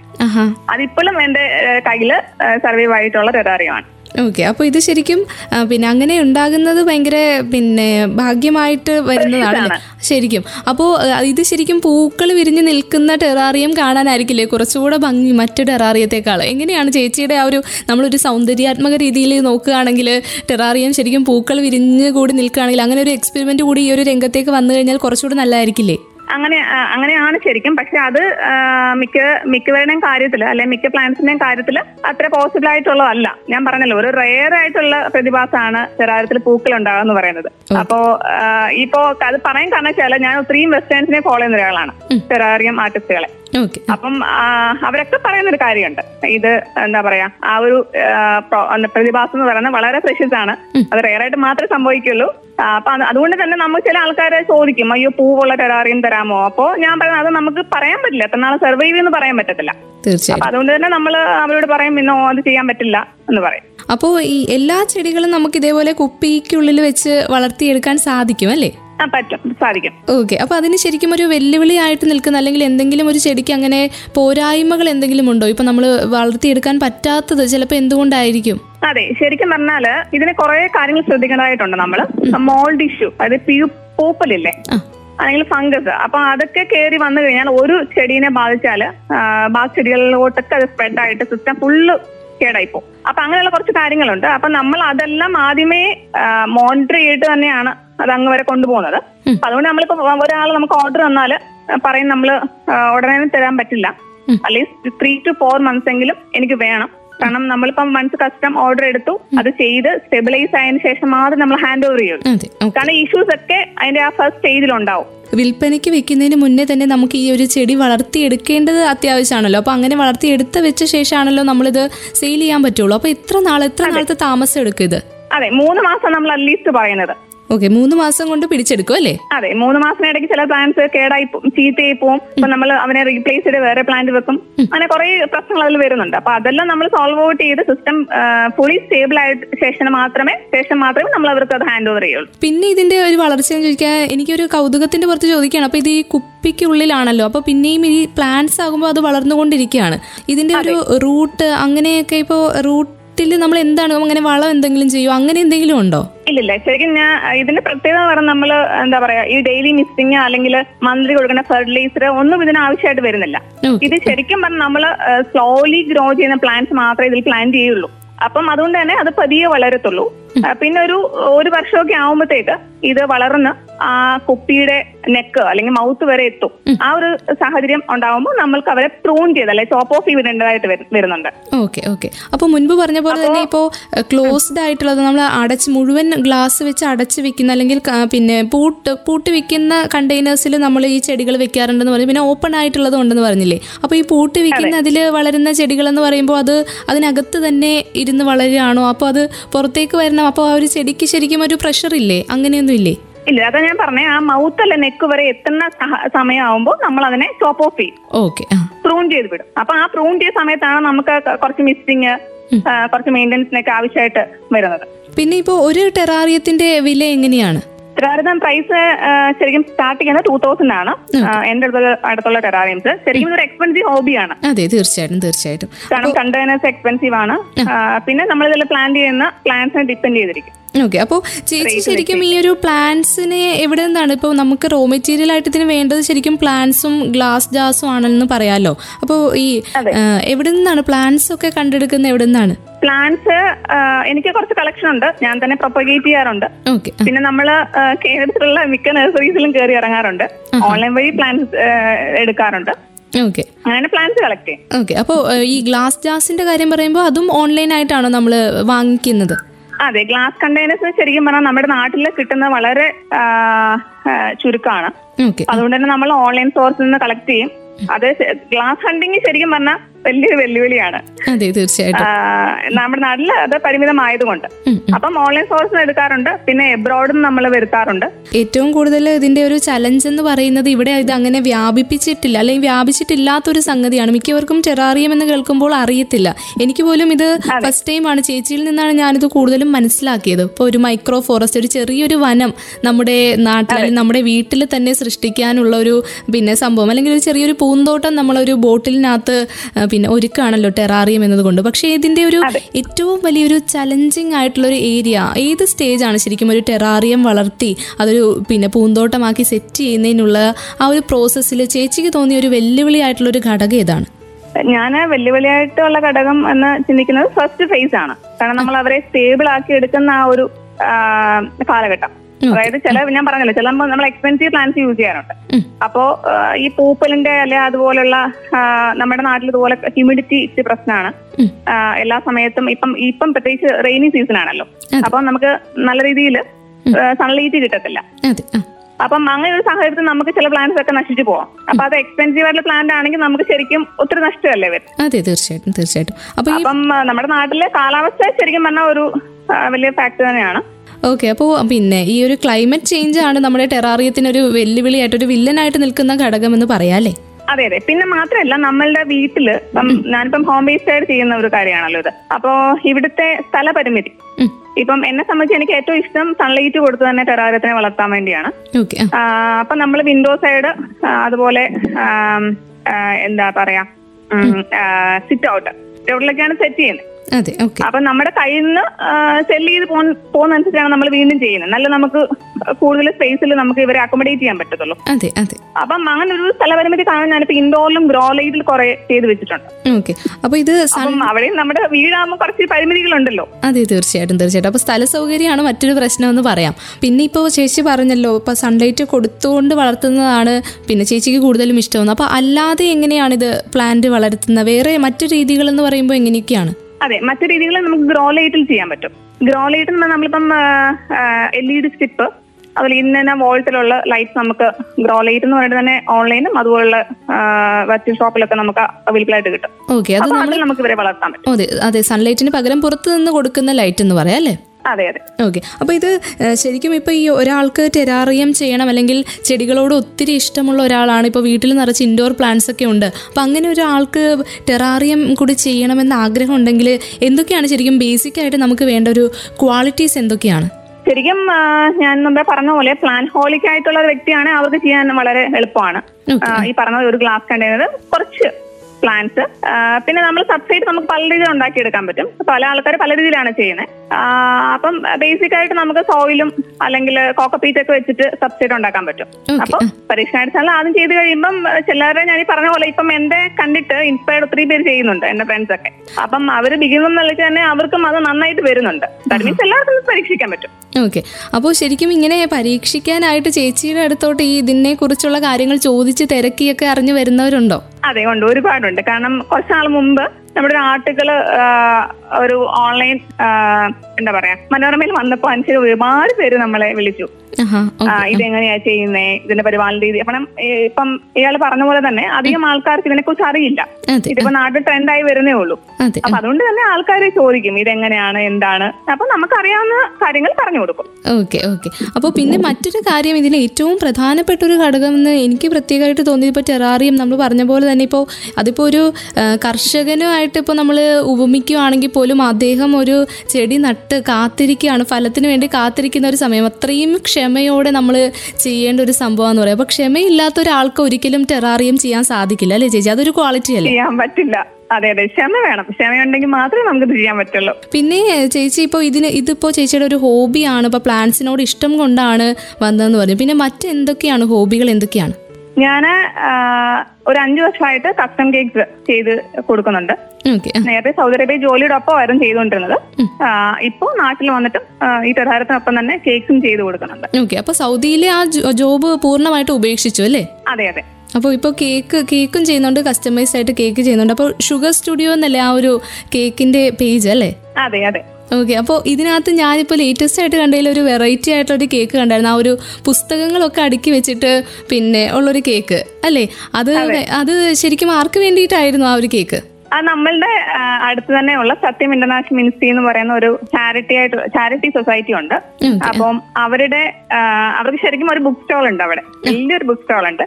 അതിപ്പോഴും എന്റെ കയ്യിൽ സർവൈവ് ആയിട്ടുള്ള ടെറാറിയമാണ് ഓക്കെ അപ്പോൾ ഇത് ശരിക്കും പിന്നെ അങ്ങനെ ഉണ്ടാകുന്നത് ഭയങ്കര പിന്നെ ഭാഗ്യമായിട്ട് വരുന്നതാണ് ശരിക്കും. അപ്പോൾ ഇത് ശരിക്കും പൂക്കൾ വിരിഞ്ഞ് നിൽക്കുന്ന ടെറാറിയം കാണാനായിരിക്കില്ലേ? കുറച്ചുകൂടെ ഭംഗി മറ്റു ടെറാറിയത്തെക്കാൾ എങ്ങനെയാണ് ചേച്ചിയുടെ ആ ഒരു നമ്മളൊരു സൗന്ദര്യാത്മക രീതിയിൽ നോക്കുകയാണെങ്കിൽ ടെറാറിയം ശരിക്കും പൂക്കൾ വിരിഞ്ഞ് കൂടി നിൽക്കുകയാണെങ്കിൽ അങ്ങനെ ഒരു എക്സ്പെരിമെന്റ് കൂടി ഈ ഒരു രംഗത്തേക്ക് വന്നു കഴിഞ്ഞാൽ കുറച്ചുകൂടി നല്ലതായിരിക്കില്ലേ? അങ്ങനെ അങ്ങനെയാണ് ശരിക്കും. പക്ഷെ അത് മിക്ക മിക്കവരുടെയും കാര്യത്തിൽ അല്ലെ മിക്ക പ്ലാന്റ്സിന്റെയും കാര്യത്തിൽ അത്ര പോസിബിൾ ആയിട്ടുള്ളതല്ല. ഞാൻ പറഞ്ഞല്ലോ ഒരു റെയർ ആയിട്ടുള്ള പ്രതിഭാസമാണ് ചെറാരത്തിൽ പൂക്കൾ ഉണ്ടാകുക എന്ന് പറയുന്നത്. അപ്പോ ഇപ്പോ അത് പറയാൻ കാരണം വെച്ചാൽ ഞാൻ ഒത്തിരിയും വെസ്റ്റേൺസിനെ ഫോളോ ചെയ്യുന്ന ഒരാളാണ്. ചെറാറിയം ആർട്ടിസ്റ്റുകളെ അപ്പം അവരൊക്കെ പറയുന്ന ഒരു കാര്യമുണ്ട്. ഇത് എന്താ പറയാ ആ ഒരു പ്രതിഭാസം എന്ന് പറയുന്നത് വളരെ പ്രഷ്യസ് ആണ്. അത് റെയർ ആയിട്ട് മാത്രമേ സംഭവിക്കുള്ളൂ. അപ്പൊ അതുകൊണ്ട് തന്നെ നമ്മൾ ചില ആൾക്കാരെ ചോദിക്കും അയ്യോ പൂവുള്ള ടെറാറിയം തരാമോ? അപ്പോ ഞാൻ പറയുന്നത് അത് നമുക്ക് പറയാൻ പറ്റില്ല. എത്ര നാളെ സർവൈവ് എന്ന് പറയാൻ പറ്റത്തില്ല. തീർച്ചയായും അപ്പൊ അതുകൊണ്ട് തന്നെ നമ്മൾ അവരോട് പറയും പിന്നെ അത് ചെയ്യാൻ പറ്റില്ല എന്ന് പറയും. അപ്പോൾ ഈ എല്ലാ ചെടികളും നമുക്ക് ഇതേപോലെ കുപ്പിക്കുള്ളിൽ വെച്ച് വളർത്തിയെടുക്കാൻ സാധിക്കും അല്ലേ? പറ്റും. സാധിക്കും. ഓക്കെ. അപ്പൊ അതിന് ശരിക്കും ഒരു വെല്ലുവിളി ആയിട്ട് നിൽക്കുന്ന അല്ലെങ്കിൽ എന്തെങ്കിലും ഒരു ചെടിക്ക് അങ്ങനെ പോരായ്മകൾ എന്തെങ്കിലും ഉണ്ടോ? ഇപ്പൊ നമ്മൾ വളർത്തിയെടുക്കാൻ പറ്റാത്തത് ചിലപ്പോൾ എന്തുകൊണ്ടായിരിക്കും? അതെ. ശരിക്കും പറഞ്ഞാൽ ഇതിന് കുറെ കാര്യങ്ങൾ ശ്രദ്ധിക്കേണ്ടതായിട്ടുണ്ട് നമ്മൾ മോൾഡ് ഇഷ്യൂ. അതായത് പ്യൂ പൂപ്പലില്ലേ? അല്ലെങ്കിൽ ഫംഗസ്. അപ്പൊ അതൊക്കെ കയറി വന്നു കഴിഞ്ഞാൽ ഒരു ചെടീനെ ബാധിച്ചാൽ ബാക്കി ചെടികളിലോട്ടൊക്കെ അത് സ്പ്രെഡ് ആയിട്ട് സിസ്റ്റം ഫുള്ള് കേടായി പോകും അപ്പൊ അങ്ങനെയുള്ള കുറച്ച് കാര്യങ്ങളുണ്ട്. അപ്പൊ നമ്മൾ അതെല്ലാം ആദ്യമേ മോണിറ്റർ ചെയ്തിട്ട് തന്നെയാണ് അത് അങ്ങ് വരെ കൊണ്ടുപോകുന്നത് അതുകൊണ്ട് നമ്മളിപ്പോ ഒരാൾ നമുക്ക് ഓർഡർ തന്നാൽ പറയും നമ്മൾ ഉടനെ തരാൻ പറ്റില്ല. അല്ലെങ്കിൽ ത്രീ ടു ഫോർ മന്ത്സ് എങ്കിലും എനിക്ക് വേണം. കാരണം നമ്മളിപ്പം വൺസ് കസ്റ്റം ഓർഡർ എടുത്തു അത് ചെയ്ത് സ്റ്റെബിലൈസ് ആയതിനു ശേഷം മാത്രം നമ്മൾ ഹാൻഡ് ഓവർ ചെയ്യുള്ളൂ കാരണം ഇഷ്യൂസ് ഒക്കെ അതിന്റെ ആ ഫസ്റ്റ് സ്റ്റേജിൽ ഉണ്ടാവും വിൽപ്പനയ്ക്ക് വെക്കുന്നതിന് മുന്നേ തന്നെ നമുക്ക് ഈ ഒരു ചെടി വളർത്തിയെടുക്കേണ്ടത് അത്യാവശ്യമാണല്ലോ. അപ്പൊ അങ്ങനെ വളർത്തിയെടുത്ത വെച്ച ശേഷമാണല്ലോ നമ്മളിത് സെയിൽ ചെയ്യാൻ പറ്റുള്ളൂ. അപ്പൊ എത്ര നാൾ എത്ര നാളത്തെ താമസം എടുക്കും ഇത്? അതെ മൂന്ന് മാസം നമ്മൾ അറ്റ്ലീസ്റ്റ് പറയുന്നത്. ഓക്കെ മൂന്ന് മാസം കൊണ്ട് പിടിച്ചെടുക്കും അല്ലേ? അതെ മൂന്ന് മാസം ഇടയ്ക്ക് ചില പ്ലാന്റ്സ് കേടായി ചീത്തയായി പോവും അപ്പൊ നമ്മൾ അവനെ റീപ്ലേസ് ചെയ്ത് വേറെ പ്ലാന്റ് വെക്കും. അങ്ങനെ കുറെ പ്രശ്നങ്ങൾ അതിൽ വരുന്നുണ്ട്. അപ്പൊ അതെല്ലാം നമ്മൾ സോൾവ് ഔട്ട് ചെയ്ത് സിസ്റ്റം ഫുള്ളി സ്റ്റേബിൾ ആയിട്ട് ശേഷം മാത്രമേ ശേഷം മാത്രമേ നമ്മൾ അവർക്ക് അത് ഹാൻഡ് ഓവർ ചെയ്യുള്ളൂ. പിന്നെ ഇതിന്റെ ഒരു വളർച്ച എന്ന് ചോദിക്കാൻ എനിക്കൊരു കൗതുകത്തിന്റെ പുറത്ത് ചോദിക്കുകയാണ്. അപ്പൊ ഇത് ഈ കുപ്പിക്കുള്ളിലാണല്ലോ. അപ്പൊ പിന്നെയും ഈ പ്ലാന്റ്സ് ആകുമ്പോൾ അത് വളർന്നുകൊണ്ടിരിക്കുകയാണ്. ഇതിന്റെ ഒരു റൂട്ട് അങ്ങനെയൊക്കെ ഇപ്പോൾ റൂട്ടിൽ നമ്മൾ എന്താണ് അങ്ങനെ വളം എന്തെങ്കിലും ചെയ്യുമോ അങ്ങനെ എന്തെങ്കിലും ഉണ്ടോ? ഇല്ലില്ല ശരിക്കും ഞാൻ ഇതിന്റെ പ്രത്യേകത പറഞ്ഞാൽ നമ്മൾ എന്താ പറയാ ഈ ഡെയിലി മിസ്സിംഗ് അല്ലെങ്കിൽ മന്ത്ലി കൊടുക്കുന്ന ഫെർട്ടിലൈസർ ഒന്നും ഇതിന് ആവശ്യമായിട്ട് വരുന്നില്ല. ഇത് ശരിക്കും പറഞ്ഞാൽ നമ്മൾ സ്ലോലി ഗ്രോ ചെയ്യുന്ന പ്ലാന്റ്സ് മാത്രമേ ഇതിൽ പ്ലാൻ ചെയ്യുള്ളൂ. അപ്പം അതുകൊണ്ട് തന്നെ അത് പതിയെ വളരത്തുള്ളൂ. പിന്നെ ഒരു ഒരു വർഷമൊക്കെ ആവുമ്പോഴത്തേക്ക് ഇത് വളർന്ന് ആ കുപ്പിയുടെ നെക്ക് അല്ലെങ്കിൽ മൗത്ത് വരെ എത്തും. ആ ഒരു സാഹചര്യം ഉണ്ടാവുമ്പോൾ നമ്മൾക്ക് അവരെ പ്രൂൺ ചെയ്ത് അല്ലെ ടോപ്പ് ഓഫ് ചെയ്തിടേണ്ടതായിട്ട് വരുന്നുണ്ട്. Okay okay. അപ്പൊ മുൻപ് പറഞ്ഞ പോലെ തന്നെ ഇപ്പോ ക്ലോസ്ഡ് ആയിട്ടുള്ളത് നമ്മൾ അടച്ച് മുഴുവൻ ഗ്ലാസ് വെച്ച് അടച്ച് വെക്കുന്ന അല്ലെങ്കിൽ പിന്നെ പൂട്ട് പൂട്ട് വെക്കുന്ന കണ്ടെയ്നേഴ്സിൽ നമ്മൾ ഈ ചെടികൾ വെക്കാറുണ്ടെന്ന് പറഞ്ഞു. പിന്നെ ഓപ്പൺ ആയിട്ടുള്ളത് ഉണ്ടെന്ന് പറഞ്ഞില്ലേ? അപ്പൊ ഈ പൂട്ട് വെക്കുന്ന അതിൽ വളരുന്ന ചെടികൾ എന്ന് പറയുമ്പോൾ അത് അതിനകത്ത് തന്നെ ഇരുന്ന് വളരുകയാണോ? അപ്പോൾ അത് പുറത്തേക്ക് വരണം. അപ്പോൾ ആ ഒരു ചെടിക്ക് ശരിക്കും ഒരു പ്രഷർ ഇല്ലേ? അങ്ങനെയൊന്നും ഇല്ലേ? ഇല്ല അതാ ഞാൻ പറഞ്ഞേ ആ മൗത്ത് അല്ല നെക്ക് വരെ എത്തുന്ന സമയമാകുമ്പോൾ നമ്മൾ അതിനെ ടോപ്പ് ഓഫ് ചെയ്യും. ഓക്കെ പ്രൂൺ ചെയ്ത് വിടും. അപ്പൊ ആ പ്രൂൺ ചെയ്ത സമയത്താണ് നമുക്ക് കുറച്ച് മിസ്സിങ് കുറച്ച് മെയിന്റനൻസിനൊക്കെ ആവശ്യമായിട്ട് വരുന്നത്. പിന്നെ ഇപ്പോ ഒരു ടെറാറിയത്തിന്റെ വില എങ്ങനെയാണ്? ടെറാറിയം പ്രൈസ് ശരിക്കും സ്റ്റാർട്ട് ചെയ്യുന്നത് ടൂ തൗസൻഡ് ആണ്. എന്റെ അടുത്തുള്ള അടുത്തുള്ള ടെറാറിയംസ് ശരിക്കും ഒരു എക്സ്പെൻസീവ് ഹോബിയാണ് അതെ തീർച്ചയായിട്ടും തീർച്ചയായിട്ടും. കാരണം കണ്ടെയ്നേഴ്സ് എക്സ്പെൻസീവ് ആണ്. പിന്നെ നമ്മൾ ഇതിൽ പ്ലാൻ ചെയ്യുന്ന പ്ലാൻസിനെ ഡിപ്പെൻഡ് ചെയ്തിരിക്കും. ഓക്കെ അപ്പോൾ ചേച്ചി ശരിക്കും ഈ ഒരു പ്ലാന്റ്സിനെ എവിടെ നിന്നാണ്? ഇപ്പോൾ നമുക്ക് റോ മെറ്റീരിയൽ ആയിട്ട് ഇതിന് വേണ്ടത് ശരിക്കും പ്ലാന്റ്സും ഗ്ലാസ് ജാസും ആണെന്ന് പറയാലോ. അപ്പോൾ ഈ എവിടെ നിന്നാണ്? പ്ലാന്റ്സ് ഒക്കെ കണ്ടെടുക്കുന്നത് എവിടെ നിന്നാണ്? പ്ലാന്റ്സ് എനിക്ക് കുറച്ച് കളക്ഷൻ ഉണ്ട്. ഞാൻ തന്നെ പ്രൊപ്പഗേറ്റ് ചെയ്യാറുണ്ട്. പിന്നെ നമ്മൾ കേരളത്തിലുള്ള മിക്ക നഴ്സറീസിലും കയറി ഇറങ്ങാറുണ്ട്. ഓൺലൈൻ വഴി പ്ലാന്റ്സ് എടുക്കാറുണ്ട്. ഓക്കെ അങ്ങനെ പ്ലാൻസ് കളക്ട് ചെയ്യും. ഓക്കെ അപ്പോൾ ഈ ഗ്ലാസ് ജാസിന്റെ കാര്യം പറയുമ്പോൾ അതും ഓൺലൈൻ ആയിട്ടാണോ നമ്മൾ വാങ്ങിക്കുന്നത്? അതെ ഗ്ലാസ് കണ്ടെയ്നേഴ്സ് ശരിക്കും പറഞ്ഞാൽ നമ്മുടെ നാട്ടിൽ കിട്ടുന്ന വളരെ ചുരുക്കമാണ് അതുകൊണ്ട് തന്നെ നമ്മൾ ഓൺലൈൻ സോഴ്സിൽ നിന്ന് കളക്ട് ചെയ്യും. അത് ഗ്ലാസ് ഹണ്ടിങ് ശരിക്കും പറഞ്ഞാൽ വലിയൊരു വെല്ലുവിളിയാണ്. അതെ തീർച്ചയായിട്ടും. നമ്മുടെ നാട്ടിൽ അത് പരിമിതമായതുകൊണ്ട്. അപ്പം ഓൺലൈൻ സോഴ്സ് എടുക്കാറുണ്ട് പിന്നെ എബ്രോഡും നമ്മൾ വരുത്താറുണ്ട്. ഏറ്റവും കൂടുതൽ ഇതിന്റെ ഒരു ചലഞ്ച് എന്ന് പറയുന്നത് ഇവിടെ ഇത് അങ്ങനെ വ്യാപിപ്പിച്ചിട്ടില്ല അല്ലെങ്കിൽ വ്യാപിച്ചിട്ടില്ലാത്തൊരു സംഗതിയാണ്. മിക്കവർക്കും ടെറാറിയം എന്ന് കേൾക്കുമ്പോൾ അറിയത്തില്ല. എനിക്ക് പോലും ഇത് ഫസ്റ്റ് ടൈം ആണ് ചേച്ചിയിൽ നിന്നാണ് ഞാനിത് കൂടുതലും മനസ്സിലാക്കിയത്. ഇപ്പോൾ ഒരു മൈക്രോ ഫോറസ്റ്റ് ഒരു ചെറിയൊരു വനം നമ്മുടെ നാട്ടിൽ അല്ലെങ്കിൽ നമ്മുടെ വീട്ടിൽ തന്നെ സൃഷ്ടിക്കാനുള്ള ഒരു പിന്നെ സംഭവം. അല്ലെങ്കിൽ ഒരു ചെറിയൊരു പൂന്തോട്ടം നമ്മളൊരു ബോട്ടിലിനകത്ത് പിന്നെ ഒരുക്കാണല്ലോ ടെറാറിയം എന്നതുകൊണ്ട്. പക്ഷേ ഇതിന്റെ ഒരു ഏറ്റവും വലിയൊരു ചലഞ്ചിങ് ആയിട്ടുള്ള ഒരു ഏരിയ ഏത് സ്റ്റേജ് ആണ് ശരിക്കും ഒരു ടെറാറിയം വളർത്തി അതൊരു പിന്നെ പൂന്തോട്ടമാക്കി സെറ്റ് ചെയ്യുന്നതിനുള്ള ആ ഒരു പ്രോസസ്സിൽ ചേച്ചിക്ക് തോന്നിയ ഒരു വെല്ലുവിളി ആയിട്ടുള്ള ഒരു ഘടകം ഏതാണ്? ഞാൻ വെല്ലുവിളിയായിട്ടുള്ള ഘടകം എന്ന് ചിന്തിക്കുന്നത് ഫസ്റ്റ് ഫേസ് ആണ്. കാരണം നമ്മൾ അവരെ സ്റ്റേബിൾ ആക്കി എടുക്കുന്ന ആ ഒരു കാലഘട്ടം. അതായത് ചില ഞാൻ പറഞ്ഞല്ലോ ചില നമ്മൾ എക്സ്പെൻസീവ് പ്ലാന്റ്സ് യൂസ് ചെയ്യാനുണ്ട് അപ്പോ ഈ പൂപ്പലിന്റെ അല്ലെ അതുപോലുള്ള നമ്മുടെ നാട്ടിൽ ഇതുപോലെ ഹ്യൂമിഡിറ്റി ഇച്ചിരി പ്രശ്നമാണ്. എല്ലാ സമയത്തും ഇപ്പം ഇപ്പം പ്രത്യേകിച്ച് റെയിനി സീസൺ ആണല്ലോ. അപ്പം നമുക്ക് നല്ല രീതിയിൽ സൺലൈറ്റ് കിട്ടത്തില്ല. അപ്പം അങ്ങനെ ഒരു സാഹചര്യത്തിൽ നമുക്ക് ചില പ്ലാന്റ്സ് ഒക്കെ നശിച്ചു പോവാം. അപ്പൊ അത് എക്സ്പെൻസീവ് ആയിട്ടുള്ള പ്ലാന്റ് ആണെങ്കിൽ നമുക്ക് ശരിക്കും ഒത്തിരി നഷ്ടമല്ലേ വരും. അതെ തീർച്ചയായിട്ടും തീർച്ചയായിട്ടും. അപ്പം നമ്മുടെ നാട്ടിലെ കാലാവസ്ഥ ശരിക്കും പറഞ്ഞ ഒരു വലിയ ഫാക്ടർ തന്നെയാണ്. ഓക്കെ അപ്പോൾ പിന്നെ ഈ ഒരു ക്ലൈമറ്റ് ചേഞ്ച് ആണ് നമ്മുടെ ടെറാറിയത്തിന് ഒരു വെല്ലുവിളിയായിട്ട് ഒരു വില്ലനായിട്ട് നിൽക്കുന്ന ഘടകം എന്ന് പറയാല്ലേ അതെ അതെ. പിന്നെ മാത്രമല്ല നമ്മളുടെ വീട്ടിൽ ഇപ്പം ഞാനിപ്പം ഹോം ബേസ്ഡ് ആയിട്ട് ചെയ്യുന്ന ഒരു കാര്യമാണല്ലോ ഇത്. അപ്പോ ഇവിടുത്തെ സ്ഥലപരിമിതി. പരിമിതി ഇപ്പം എന്നെ സംബന്ധിച്ച് എനിക്ക് ഏറ്റവും ഇഷ്ടം സൺലൈറ്റ് കൊടുത്ത് തന്നെ ടെറാരത്തിനെ വളർത്താൻ വേണ്ടിയാണ്. അപ്പൊ നമ്മൾ വിൻഡോ സൈഡ് അതുപോലെ എന്താ പറയാ സിറ്റ് ഔട്ട് ഇവിടെയൊക്കെയാണ് സെറ്റ് ചെയ്യുന്നത്. അപ്പൊ നമ്മുടെ കയ്യിൽ നിന്ന് സെൽ ചെയ്ത് പോകുന്നതനുസരിച്ചാണ് നമ്മൾ വീണ്ടും ചെയ്യുന്നത്. നല്ല നമുക്ക് കൂടുതൽ സ്പേസിൽ നമുക്ക് ഇവരെ അക്കോമഡേറ്റ് ചെയ്യാൻ പറ്റത്തുള്ളൂ. അതെ അതെ. അപ്പം അങ്ങനെ ഒരു സ്ഥലപരിമിതി കാണാൻ ഞാനിപ്പോ ഇൻഡോറിലും ഗ്രോ ലൈറ്റിൽ കുറെ ചെയ്ത് വെച്ചിട്ടുണ്ട്. ഓക്കെ അപ്പോൾ ഇത് അവിടെയും നമ്മുടെ വീടാകുമ്പോൾ കുറച്ച് പരിമിതികളുണ്ടല്ലോ. അതെ തീർച്ചയായിട്ടും തീർച്ചയായിട്ടും. അപ്പൊ സ്ഥല സൗകര്യമാണ് മറ്റൊരു പ്രശ്നം എന്ന് പറയാം. പിന്നെ ഇപ്പോൾ ചേച്ചി പറഞ്ഞല്ലോ ഇപ്പൊ സൺലൈറ്റ് കൊടുത്തുകൊണ്ട് വളർത്തുന്നതാണ് പിന്നെ ചേച്ചിക്ക് കൂടുതലും ഇഷ്ടമെന്ന്. അപ്പൊ അല്ലാതെ എങ്ങനെയാണ് ഇത് പ്ലാന്റ് വളർത്തുന്നത്? വേറെ മറ്റു രീതികൾ എന്ന് പറയുമ്പോൾ എങ്ങനെയൊക്കെയാണ്? അതെ മറ്റു രീതികൾ നമുക്ക് ഗ്രോ ലൈറ്റിൽ ചെയ്യാൻ പറ്റും. ഗ്രോ പറഞ്ഞാൽ നമ്മളിപ്പം എൽ ഇ ഡി സ്റ്റിപ്പ് അതുപോലെ ഇന്ന വോൾട്ടിലുള്ള ലൈറ്റ്സ് നമുക്ക് ഗ്രോ ലൈറ്റ് എന്ന് പറഞ്ഞിട്ട് തന്നെ ഓൺലൈനും അതുപോലുള്ള വെർച്വൽ ഷോപ്പിലൊക്കെ നമുക്ക് അവൈലബിൾ ആയിട്ട് കിട്ടും. ഓക്കെ അത് നമുക്ക് ഇവരെ വളർത്താൻ പറ്റും. അതെ അതെ സൺലൈറ്റിന് പകരം പുറത്ത് നിന്ന് കൊടുക്കുന്ന ലൈറ്റ് എന്ന് പറയാം അല്ലേ? അതെ അതെ. ഓക്കെ. അപ്പോൾ ഇത് ശരിക്കും ഇപ്പൊ ഈ ഒരാൾക്ക് ടെറാറിയം ചെയ്യണം അല്ലെങ്കിൽ ചെടികളോട് ഒത്തിരി ഇഷ്ടമുള്ള ഒരാളാണ്. ഇപ്പൊ വീട്ടിൽ നിറച്ച് ഇൻഡോർ പ്ലാന്റ്സ് ഒക്കെ ഉണ്ട്. അപ്പൊ അങ്ങനെ ഒരാൾക്ക് ടെറാറിയം കൂടി ചെയ്യണമെന്ന് ആഗ്രഹം ഉണ്ടെങ്കിൽ എന്തൊക്കെയാണ് ശരിക്കും ബേസിക് ആയിട്ട് നമുക്ക് വേണ്ട ഒരു ക്വാളിറ്റീസ് എന്തൊക്കെയാണ്? ശരിക്കും ഞാൻ മുമ്പേ പറഞ്ഞ പോലെ പ്ലാൻ ഹോളിക് ആയിട്ടുള്ള ഒരു വ്യക്തിയാണ്. അവർക്ക് ചെയ്യാൻ വളരെ എളുപ്പമാണ്. ഈ പറഞ്ഞ ഒരു ഗ്ലാസ് കണ്ടെയ്നർ കുറച്ച് പ്ലാന്റ്സ് പിന്നെ നമ്മൾ സബ്സൈഡ് നമുക്ക് പല രീതിയിൽ ഉണ്ടാക്കിയെടുക്കാൻ പറ്റും. പല ആൾക്കാർ പല രീതിയിലാണ് ചെയ്യുന്നത്. അപ്പം ബേസിക് ആയിട്ട് നമുക്ക് സോയിലും അല്ലെങ്കിൽ കോക്കപ്പീറ്റ് ഒക്കെ വെച്ചിട്ട് സബ്സൈഡ് ഉണ്ടാക്കാൻ പറ്റും. അപ്പൊ പരീക്ഷണാടിസ്ഥാനം ആദ്യം ചെയ്ത് കഴിയുമ്പം ചിലരെ ഞാൻ ഈ പറഞ്ഞ പോലെ ഇപ്പം എന്റെ കണ്ടിട്ട് ഇൻസ്പയർഡ് ഒത്തിരി പേര് ചെയ്യുന്നുണ്ട് എന്റെ ഫ്രണ്ട്സ് ഒക്കെ. അപ്പം അവർ ബിഗിനും നിലയ്ക്ക് തന്നെ അവർക്കും അത് നന്നായിട്ട് വരുന്നുണ്ട്. ദാറ്റ് മീൻസ് എല്ലാവർക്കും പരീക്ഷിക്കാൻ പറ്റും. ഓക്കെ അപ്പോൾ ശരിക്കും ഇങ്ങനെ പരീക്ഷിക്കാനായിട്ട് ചേച്ചിയുടെ അടുത്തോട്ട് ഈ ഇതിനെ കുറിച്ചുള്ള കാര്യങ്ങൾ ചോദിച്ച് തിരക്കിയൊക്കെ അറിഞ്ഞു വരുന്നവരുണ്ടോ? അതെ ഉണ്ട്. ഒരുപാടുണ്ട്. കാരണം കുറച്ചാൾ മുമ്പ് നമ്മുടെ ഒരു ആർട്ടിക്കിൾ ഒരു ഓൺലൈൻ എന്താ പറയാ മനോരമയിൽ വന്നപ്പോ അനുസരിച്ച് ഒരുപാട് പേര് നമ്മളെ വിളിച്ചു. ഇതെങ്ങനെയാ ചെയ്യുന്നേ ഇതിന്റെ പരിപാലന രീതി. അപ്പം ഇപ്പം ഇയാൾ പറഞ്ഞ പോലെ തന്നെ അധികം ആൾക്കാർക്ക് ഇതിനെ കുറിച്ച് അറിയില്ല ഇതിപ്പോ നാട്ടിൽ ട്രെൻഡായി വരുന്നേ ഉള്ളൂ. അപ്പൊ അതുകൊണ്ട് തന്നെ ആൾക്കാർ ചോദിക്കും ഇതെങ്ങനെയാണ് എന്താണ്? അപ്പൊ നമുക്ക് അറിയാവുന്ന കാര്യങ്ങൾ പറഞ്ഞു കൊടുക്കും. Okay okay. അപ്പൊ പിന്നെ മറ്റൊരു കാര്യം ഇതിൽ ഏറ്റവും പ്രധാനപ്പെട്ട ഒരു ഘടകം എന്ന് എനിക്ക് പ്രത്യേകമായിട്ട് തോന്നിയത് ഇപ്പോൾ ടെറാറിയം നമ്മൾ പറഞ്ഞ പോലെ തന്നെ ഇപ്പോ അതിപ്പോ ഒരു ആ, കർഷകനുമായിട്ട് ഇപ്പോൾ നമ്മൾ ഉപമിക്കുകയാണെങ്കിൽ പോലും അദ്ദേഹം ഒരു ചെടി നട്ട് കാത്തിരിക്കുകയാണ്. ഫലത്തിന് വേണ്ടി കാത്തിരിക്കുന്ന ഒരു സമയം. അത്രയും ക്ഷമയോടെ നമ്മൾ ചെയ്യേണ്ട ഒരു സംഭവം എന്ന് പറയാം. അപ്പോൾ ക്ഷമയില്ലാത്ത ഒരാൾക്ക് ഒരിക്കലും ടെറാറിയം ചെയ്യാൻ സാധിക്കില്ല അല്ലേ ചേച്ചി? അതൊരു ക്വാളിറ്റി അല്ലേ? ചെയ്യാൻ പറ്റില്ല. അതെ അതെ. ക്ഷമ വേണം. ക്ഷമയുണ്ടെങ്കിൽ മാത്രമേ നമുക്ക് ചെയ്യാൻ പറ്റുള്ളൂ. പിന്നെ ചേച്ചി ഇപ്പോൾ ഇതിന് ഇതിപ്പോൾ ചേച്ചിയുടെ ഒരു ഹോബിയാണ്. ഇപ്പോൾ പ്ലാന്റ്സിനോട് ഇഷ്ടം കൊണ്ടാണ് വന്നതെന്ന് പറഞ്ഞു. പിന്നെ മറ്റെന്തൊക്കെയാണ്? ഹോബികൾ എന്തൊക്കെയാണ്? ഞാൻ ഒരു അഞ്ചു വർഷമായിട്ട് കസ്റ്റം കേക്ക്സ് ചെയ്ത് കൊടുക്കുന്നുണ്ട്. നേരത്തെ സൗദി അറേബ്യ ജോലിയുടെ ഒപ്പമായിരുന്നു ചെയ്തുകൊണ്ടിരുന്നത്. ഇപ്പോ നാട്ടിൽ വന്നിട്ട് ഈ ടെറാരത്തിനൊപ്പം തന്നെ കേക്ക്സും ചെയ്ത് കൊടുക്കുന്നുണ്ട്. ഓക്കെ അപ്പോൾ സൗദിയിലെ ആ ജോബ് പൂർണമായിട്ട് ഉപേക്ഷിച്ചു അല്ലേ? അതെ അതെ. അപ്പോൾ ഇപ്പോൾ കേക്ക് കേക്കും ചെയ്യുന്നുണ്ട് കസ്റ്റമൈസ് ആയിട്ട് കേക്ക് ചെയ്യുന്നുണ്ട്. അപ്പോൾ ഷുഗർ സ്റ്റുഡിയോ എന്നല്ലേ ആ ഒരു കേക്കിന്റെ പേജ് അല്ലേ? അതെ അതെ. ഓക്കെ അപ്പോൾ ഇതിനകത്ത് ഞാനിപ്പോൾ ലേറ്റസ്റ്റ് ആയിട്ട് കണ്ടതിൽ ഒരു വെറൈറ്റി ആയിട്ടുള്ള ഒരു കേക്ക് കണ്ടായിരുന്നു. ആ ഒരു പുസ്തകങ്ങളൊക്കെ അടുക്കി വെച്ചിട്ട് പിന്നെ ഉള്ളൊരു കേക്ക് അല്ലേ? അത് അത്. ശരിക്കും ആർക്ക് വേണ്ടിയിട്ടായിരുന്നു ആ ഒരു കേക്ക് അത് നമ്മളുടെ ആ, അടുത്ത് തന്നെയുള്ള സത്യം ഇന്റർനാഷണൽ മിനിസ്ട്രി എന്ന് പറയുന്ന ഒരു ചാരിറ്റി ആയിട്ട് ചാരിറ്റി സൊസൈറ്റി ഉണ്ട്. അപ്പം അവരുടെ അവർക്ക് ശരിക്കും ഒരു ബുക്ക് സ്റ്റോൾ ഉണ്ട് അവിടെ. വലിയൊരു ബുക്ക് സ്റ്റോൾ ഉണ്ട്.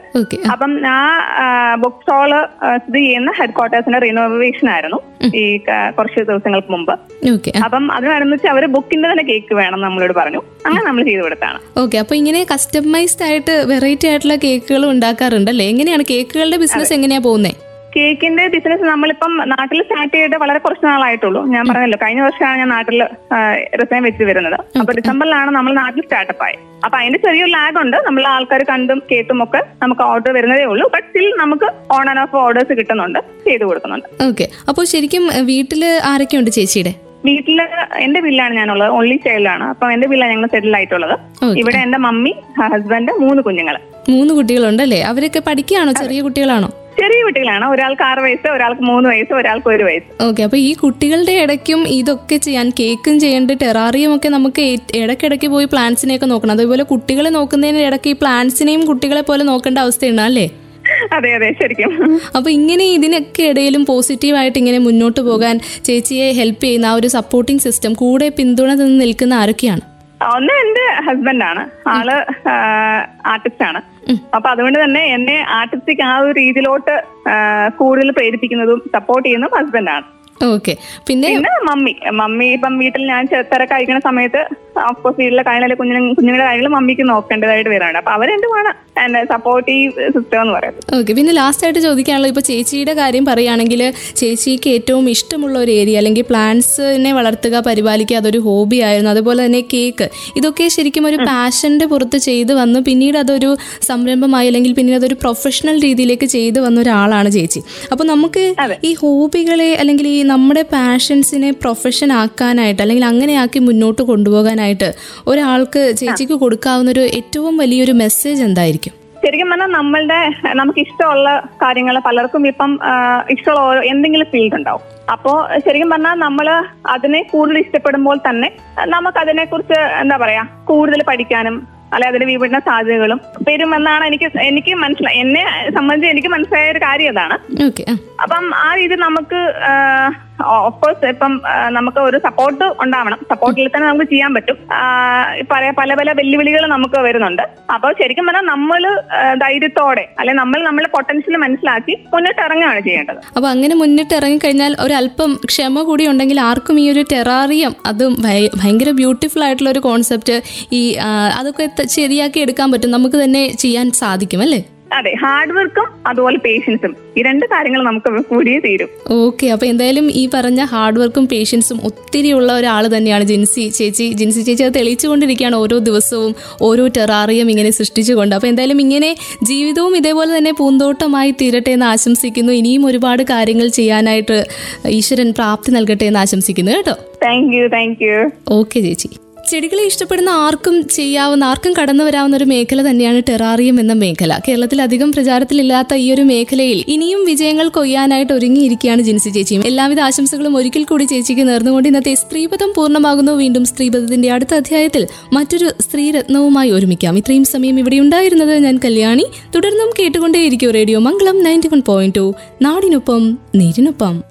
അപ്പം ആ ബുക്ക് സ്റ്റോൾ സ്ഥിതി ചെയ്യുന്ന ഹെഡ് ക്വാർട്ടേഴ്സിന്റെ റിനോവേഷൻ ആയിരുന്നു ഈ കുറച്ച് ദിവസങ്ങൾക്ക് മുമ്പ്. അപ്പം അതിനനുസരിച്ച് അവർ ബുക്കിന്റെ തന്നെ കേക്ക് വേണം നമ്മളോട് പറഞ്ഞു. അങ്ങനെ നമ്മൾ ചെയ്തു കൊടുത്താണ്. ഓക്കെ അപ്പൊ ഇങ്ങനെ കസ്റ്റമൈസ്ഡ് ആയിട്ട് വെറൈറ്റി ആയിട്ടുള്ള കേക്കുകൾ ഉണ്ടാക്കാറുണ്ടല്ലേ എങ്ങനെയാണ് കേക്കുകളുടെ ബിസിനസ് എങ്ങനെയാ പോകുന്നത് കേക്കിന്റെ ബിസിനസ് നമ്മളിപ്പം നാട്ടിൽ സ്റ്റാർട്ട് ചെയ്തിട്ട് വളരെ കുറച്ച് നാളായിട്ടുള്ളൂ. ഞാൻ പറഞ്ഞല്ലോ കഴിഞ്ഞ വർഷമാണ് ഞാൻ നാട്ടിൽ റിസൈൻ വെച്ച് വരുന്നത്. അപ്പൊ ഡിസംബറിലാണ് നമ്മൾ നാട്ടിൽ സ്റ്റാർട്ടപ്പ് ആയി അപ്പൊ അതിന്റെ ചെറിയൊരു ലാഗ് ഉണ്ട്. നമ്മൾ ആൾക്കാർ കണ്ടും കേട്ടും ഒക്കെ നമുക്ക് ഓർഡർ വരുന്നതേ ഉള്ളൂ. ബട്ട് സ്റ്റിൽ നമുക്ക് ഓൺ ആൻഡ് ഓഫ് ഓർഡേഴ്സ് കിട്ടുന്നുണ്ട് ചെയ്തു കൊടുക്കുന്നുണ്ട്. ഓക്കെ. അപ്പോൾ ശരിക്കും വീട്ടിൽ ആരൊക്കെയുണ്ട് ചേച്ചിയുടെ? വീട്ടിൽ എന്റെ വീട്ടിലാണ് ഞാനുള്ളത്. ഓൺലി ചൈൽഡാണ് അപ്പൊ എന്റെ വീട്ടിലാണ് ഞങ്ങൾ സെറ്റിൽ ആയിട്ടുള്ളത്. ഇവിടെ എന്റെ മമ്മി ഹസ്ബൻഡ് മൂന്ന് കുഞ്ഞുങ്ങൾ മൂന്ന് കുട്ടികളുണ്ടല്ലേ? അവരൊക്കെ പഠിക്കുകയാണോ? ചെറിയ കുട്ടികളാണോ? ചെറിയ കുട്ടികളാണ്. ഒരാൾക്ക് ആറ് വയസ്സ് ഒരാൾക്ക് മൂന്ന് വയസ്സ് ഒരാൾക്ക് ഒരു വയസ്സ്. ഓക്കെ അപ്പൊ ഈ കുട്ടികളുടെ ഇടയ്ക്കും ഇതൊക്കെ ചെയ്യാൻ കേക്കും ചെയ്യേണ്ട ടെറാറിയും ഒക്കെ നമുക്ക് ഇടയ്ക്കിടയ്ക്ക് പോയി പ്ലാന്റ്സിനെയൊക്കെ നോക്കണം. അതേപോലെ കുട്ടികളെ നോക്കുന്നതിന് ഇടയ്ക്ക് ഈ പ്ലാന്റ്സിനെയും കുട്ടികളെ പോലെ നോക്കേണ്ട അവസ്ഥയുണ്ട് അല്ലേ? അതെ അതെ ശരിക്കും. അപ്പൊ ഇങ്ങനെ ഇതിനൊക്കെ ഇടയിലും പോസിറ്റീവായിട്ട് ഇങ്ങനെ മുന്നോട്ട് പോകാൻ ചേച്ചിയെ ഹെൽപ്പ് ചെയ്യുന്ന ആ ഒരു സപ്പോർട്ടിംഗ് സിസ്റ്റം കൂടെ പിന്തുണ നിന്ന് നിൽക്കുന്ന ആരൊക്കെയാണ്? ഒന്ന് എന്റെ ഹസ്ബൻഡാണ് ആൾ ആർട്ടിസ്റ്റ് ആണ്. അപ്പൊ അതുകൊണ്ട് തന്നെ എന്നെ ആർട്ടിസ്റ്റിക് ആ ഒരു രീതിയിലോട്ട് കൂടുതൽ പ്രേരിപ്പിക്കുന്നതും സപ്പോർട്ട് ചെയ്യുന്നതും ഹസ്ബൻഡാണ് ഓക്കെ. പിന്നെ പിന്നെ മമ്മി മമ്മി ഇപ്പം വീട്ടിൽ ഞാൻ തിരക്ക് അയക്കുന്ന സമയത്ത് അപ്പോ വീട്ടിലെ കാര്യങ്ങളെ കുഞ്ഞു കുഞ്ഞുങ്ങളുടെ കാര്യങ്ങൾ മമ്മിക്ക് നോക്കേണ്ടതായിട്ട് വരാണ്. അപ്പൊ അവരെന്തുമാണ് എന്റെ സപ്പോർട്ടീവ് സിസ്റ്റം എന്ന് പറയുന്നത്. ഓക്കെ. പിന്നെ ലാസ്റ്റ് ആയിട്ട് ചോദിക്കാനുള്ളത് ഇപ്പൊ ചേച്ചിയുടെ കാര്യം പറയുകയാണെങ്കിൽ ചേച്ചിക്ക് ഏറ്റവും ഇഷ്ടമുള്ള ഒരു ഏരിയ അല്ലെങ്കിൽ പ്ലാന്റ്സിനെ വളർത്തുക പരിപാലിക്കുക അതൊരു ഹോബി ആയിരുന്നു. അതുപോലെ തന്നെ കേക്ക് ഇതൊക്കെ ശരിക്കും ഒരു പാഷന്റെ പുറത്ത് ചെയ്ത് വന്നു. പിന്നീട് അതൊരു സംരംഭമായി അല്ലെങ്കിൽ പിന്നീട് അതൊരു പ്രൊഫഷണൽ രീതിയിലേക്ക് ചെയ്തു വന്ന ഒരാളാണ് ചേച്ചി. അപ്പൊ നമുക്ക് ഈ ഹോബികളെ അല്ലെങ്കിൽ ഈ നമ്മുടെ പാഷൻസിനെ പ്രൊഫഷൻ ആക്കാനായിട്ട് അല്ലെങ്കിൽ അങ്ങനെയാക്കി മുന്നോട്ട് കൊണ്ടുപോകാനായിട്ട് ഒരാൾക്ക് ചേച്ചിക്ക് കൊടുക്കാവുന്ന ഒരു ഏറ്റവും വലിയൊരു മെസ്സേജ് എന്തായിരിക്കും? ശരിക്കും പറഞ്ഞാൽ നമ്മളുടെ നമുക്ക് ഇഷ്ടമുള്ള കാര്യങ്ങൾ പലർക്കും ഇപ്പം ഇഷ്ടമുള്ള ഓരോ എന്തെങ്കിലും ഫീൽഡ് ഉണ്ടാവും. അപ്പോ ശരിക്കും പറഞ്ഞാൽ നമ്മൾ അതിനെ കൂടുതൽ ഇഷ്ടപ്പെടുമ്പോൾ തന്നെ നമുക്ക് അതിനെ കുറിച്ച് എന്താ പറയാ കൂടുതൽ പഠിക്കാനും അല്ലെ അതിന്റെ വിപണന സാധ്യതകളും വരുമെന്നാണ് എനിക്ക് എനിക്ക് മനസ്സിലായി എന്നെ സംബന്ധിച്ച് എനിക്ക് മനസ്സിലായ ഒരു കാര്യം അതാണ്. അപ്പം ആ രീതി നമുക്ക് ഓഫ്കോഴ്സ് ഇപ്പം നമുക്ക് ഒരു സപ്പോർട്ട് ഉണ്ടാവണം. സപ്പോർട്ടിൽ തന്നെ നമുക്ക് ചെയ്യാൻ പറ്റും. പല പല പല വെല്ലുവിളികൾ നമുക്ക് വരുന്നുണ്ട്. അപ്പോൾ ശരിക്കും പറഞ്ഞാൽ നമ്മൾ ധൈര്യത്തോടെ അല്ലെ നമ്മൾ നമ്മുടെ പൊട്ടൻഷ്യൽ മനസ്സിലാക്കി മുന്നിട്ട് ഇറങ്ങുകയാണ് ചെയ്യേണ്ടത്. അപ്പൊ അങ്ങനെ മുന്നിട്ട് ഇറങ്ങിക്കഴിഞ്ഞാൽ അല്പം ക്ഷമ കൂടി ഉണ്ടെങ്കിൽ ആർക്കും ഈ ഒരു ടെറാറിയം അതും ഭയങ്കര ബ്യൂട്ടിഫുൾ ആയിട്ടുള്ള ഒരു കോൺസെപ്റ്റ് ഈ അതൊക്കെ ശരിയാക്കി എടുക്കാൻ പറ്റും. നമുക്ക് തന്നെ ചെയ്യാൻ സാധിക്കും അല്ലേ? അതെ ഹാർഡ് വർക്കും അതുപോലെ പേഷ്യൻസും ഈ രണ്ട് കാര്യങ്ങൾ നമുക്ക് കൂടിയേ തീരും. ഓക്കെ അപ്പൊ എന്തായാലും ഈ പറഞ്ഞ ഹാർഡ് വർക്കും പേഷ്യൻസും ഒത്തിരി ഉള്ള ഒരാൾ തന്നെയാണ് ജിൻസി ചേച്ചി. ജിൻസി ചേച്ചി അത് തെളിയിച്ചുകൊണ്ടിരിക്കുകയാണ് ഓരോ ദിവസവും ഓരോ ടെറാറിയം ഇങ്ങനെ സൃഷ്ടിച്ചുകൊണ്ട്. അപ്പൊ എന്തായാലും ഇങ്ങനെ ജീവിതവും ഇതേപോലെ തന്നെ പൂന്തോട്ടമായി തീരട്ടെ എന്ന് ആശംസിക്കുന്നു. ഇനിയും ഒരുപാട് കാര്യങ്ങൾ ചെയ്യാനായിട്ട് ഈശ്വരൻ പ്രാപ്തി നൽകട്ടെ എന്ന് ആശംസിക്കുന്നു കേട്ടോ. Thank you thank you okay ചേച്ചി. ചെടികളെ ഇഷ്ടപ്പെടുന്ന ആർക്കും ചെയ്യാവുന്ന ആർക്കും കടന്നു വരാവുന്ന ഒരു മേഖല തന്നെയാണ് ടെറാറിയം എന്ന മേഖല. കേരളത്തിൽ അധികം പ്രചാരത്തിലില്ലാത്ത ഈ ഒരു മേഖലയിൽ ഇനിയും വിജയങ്ങൾ കൊയ്യാനായിട്ട് ഒരുങ്ങിയിരിക്കുകയാണ് ജിൻസി ചേച്ചിയും. എല്ലാവിധ ആശംസകളും ഒരിക്കൽ കൂടി ചേച്ചിക്ക് നേർന്നുകൊണ്ട് ഇന്നത്തെ സ്ത്രീപഥം പൂർണമാകുന്നു. വീണ്ടും സ്ത്രീപഥത്തിന്റെ അടുത്ത അധ്യായത്തിൽ മറ്റൊരു സ്ത്രീരത്നവുമായി ഒരുമിക്കാം. ഇത്രയും സമയം ഇവിടെ ഉണ്ടായിരുന്നത് ഞാൻ കല്യാണി. തുടർന്നും കേട്ടുകൊണ്ടേയിരിക്കും radio Mangalam ninety one point two. നാടിനൊപ്പം നേരിനൊപ്പം.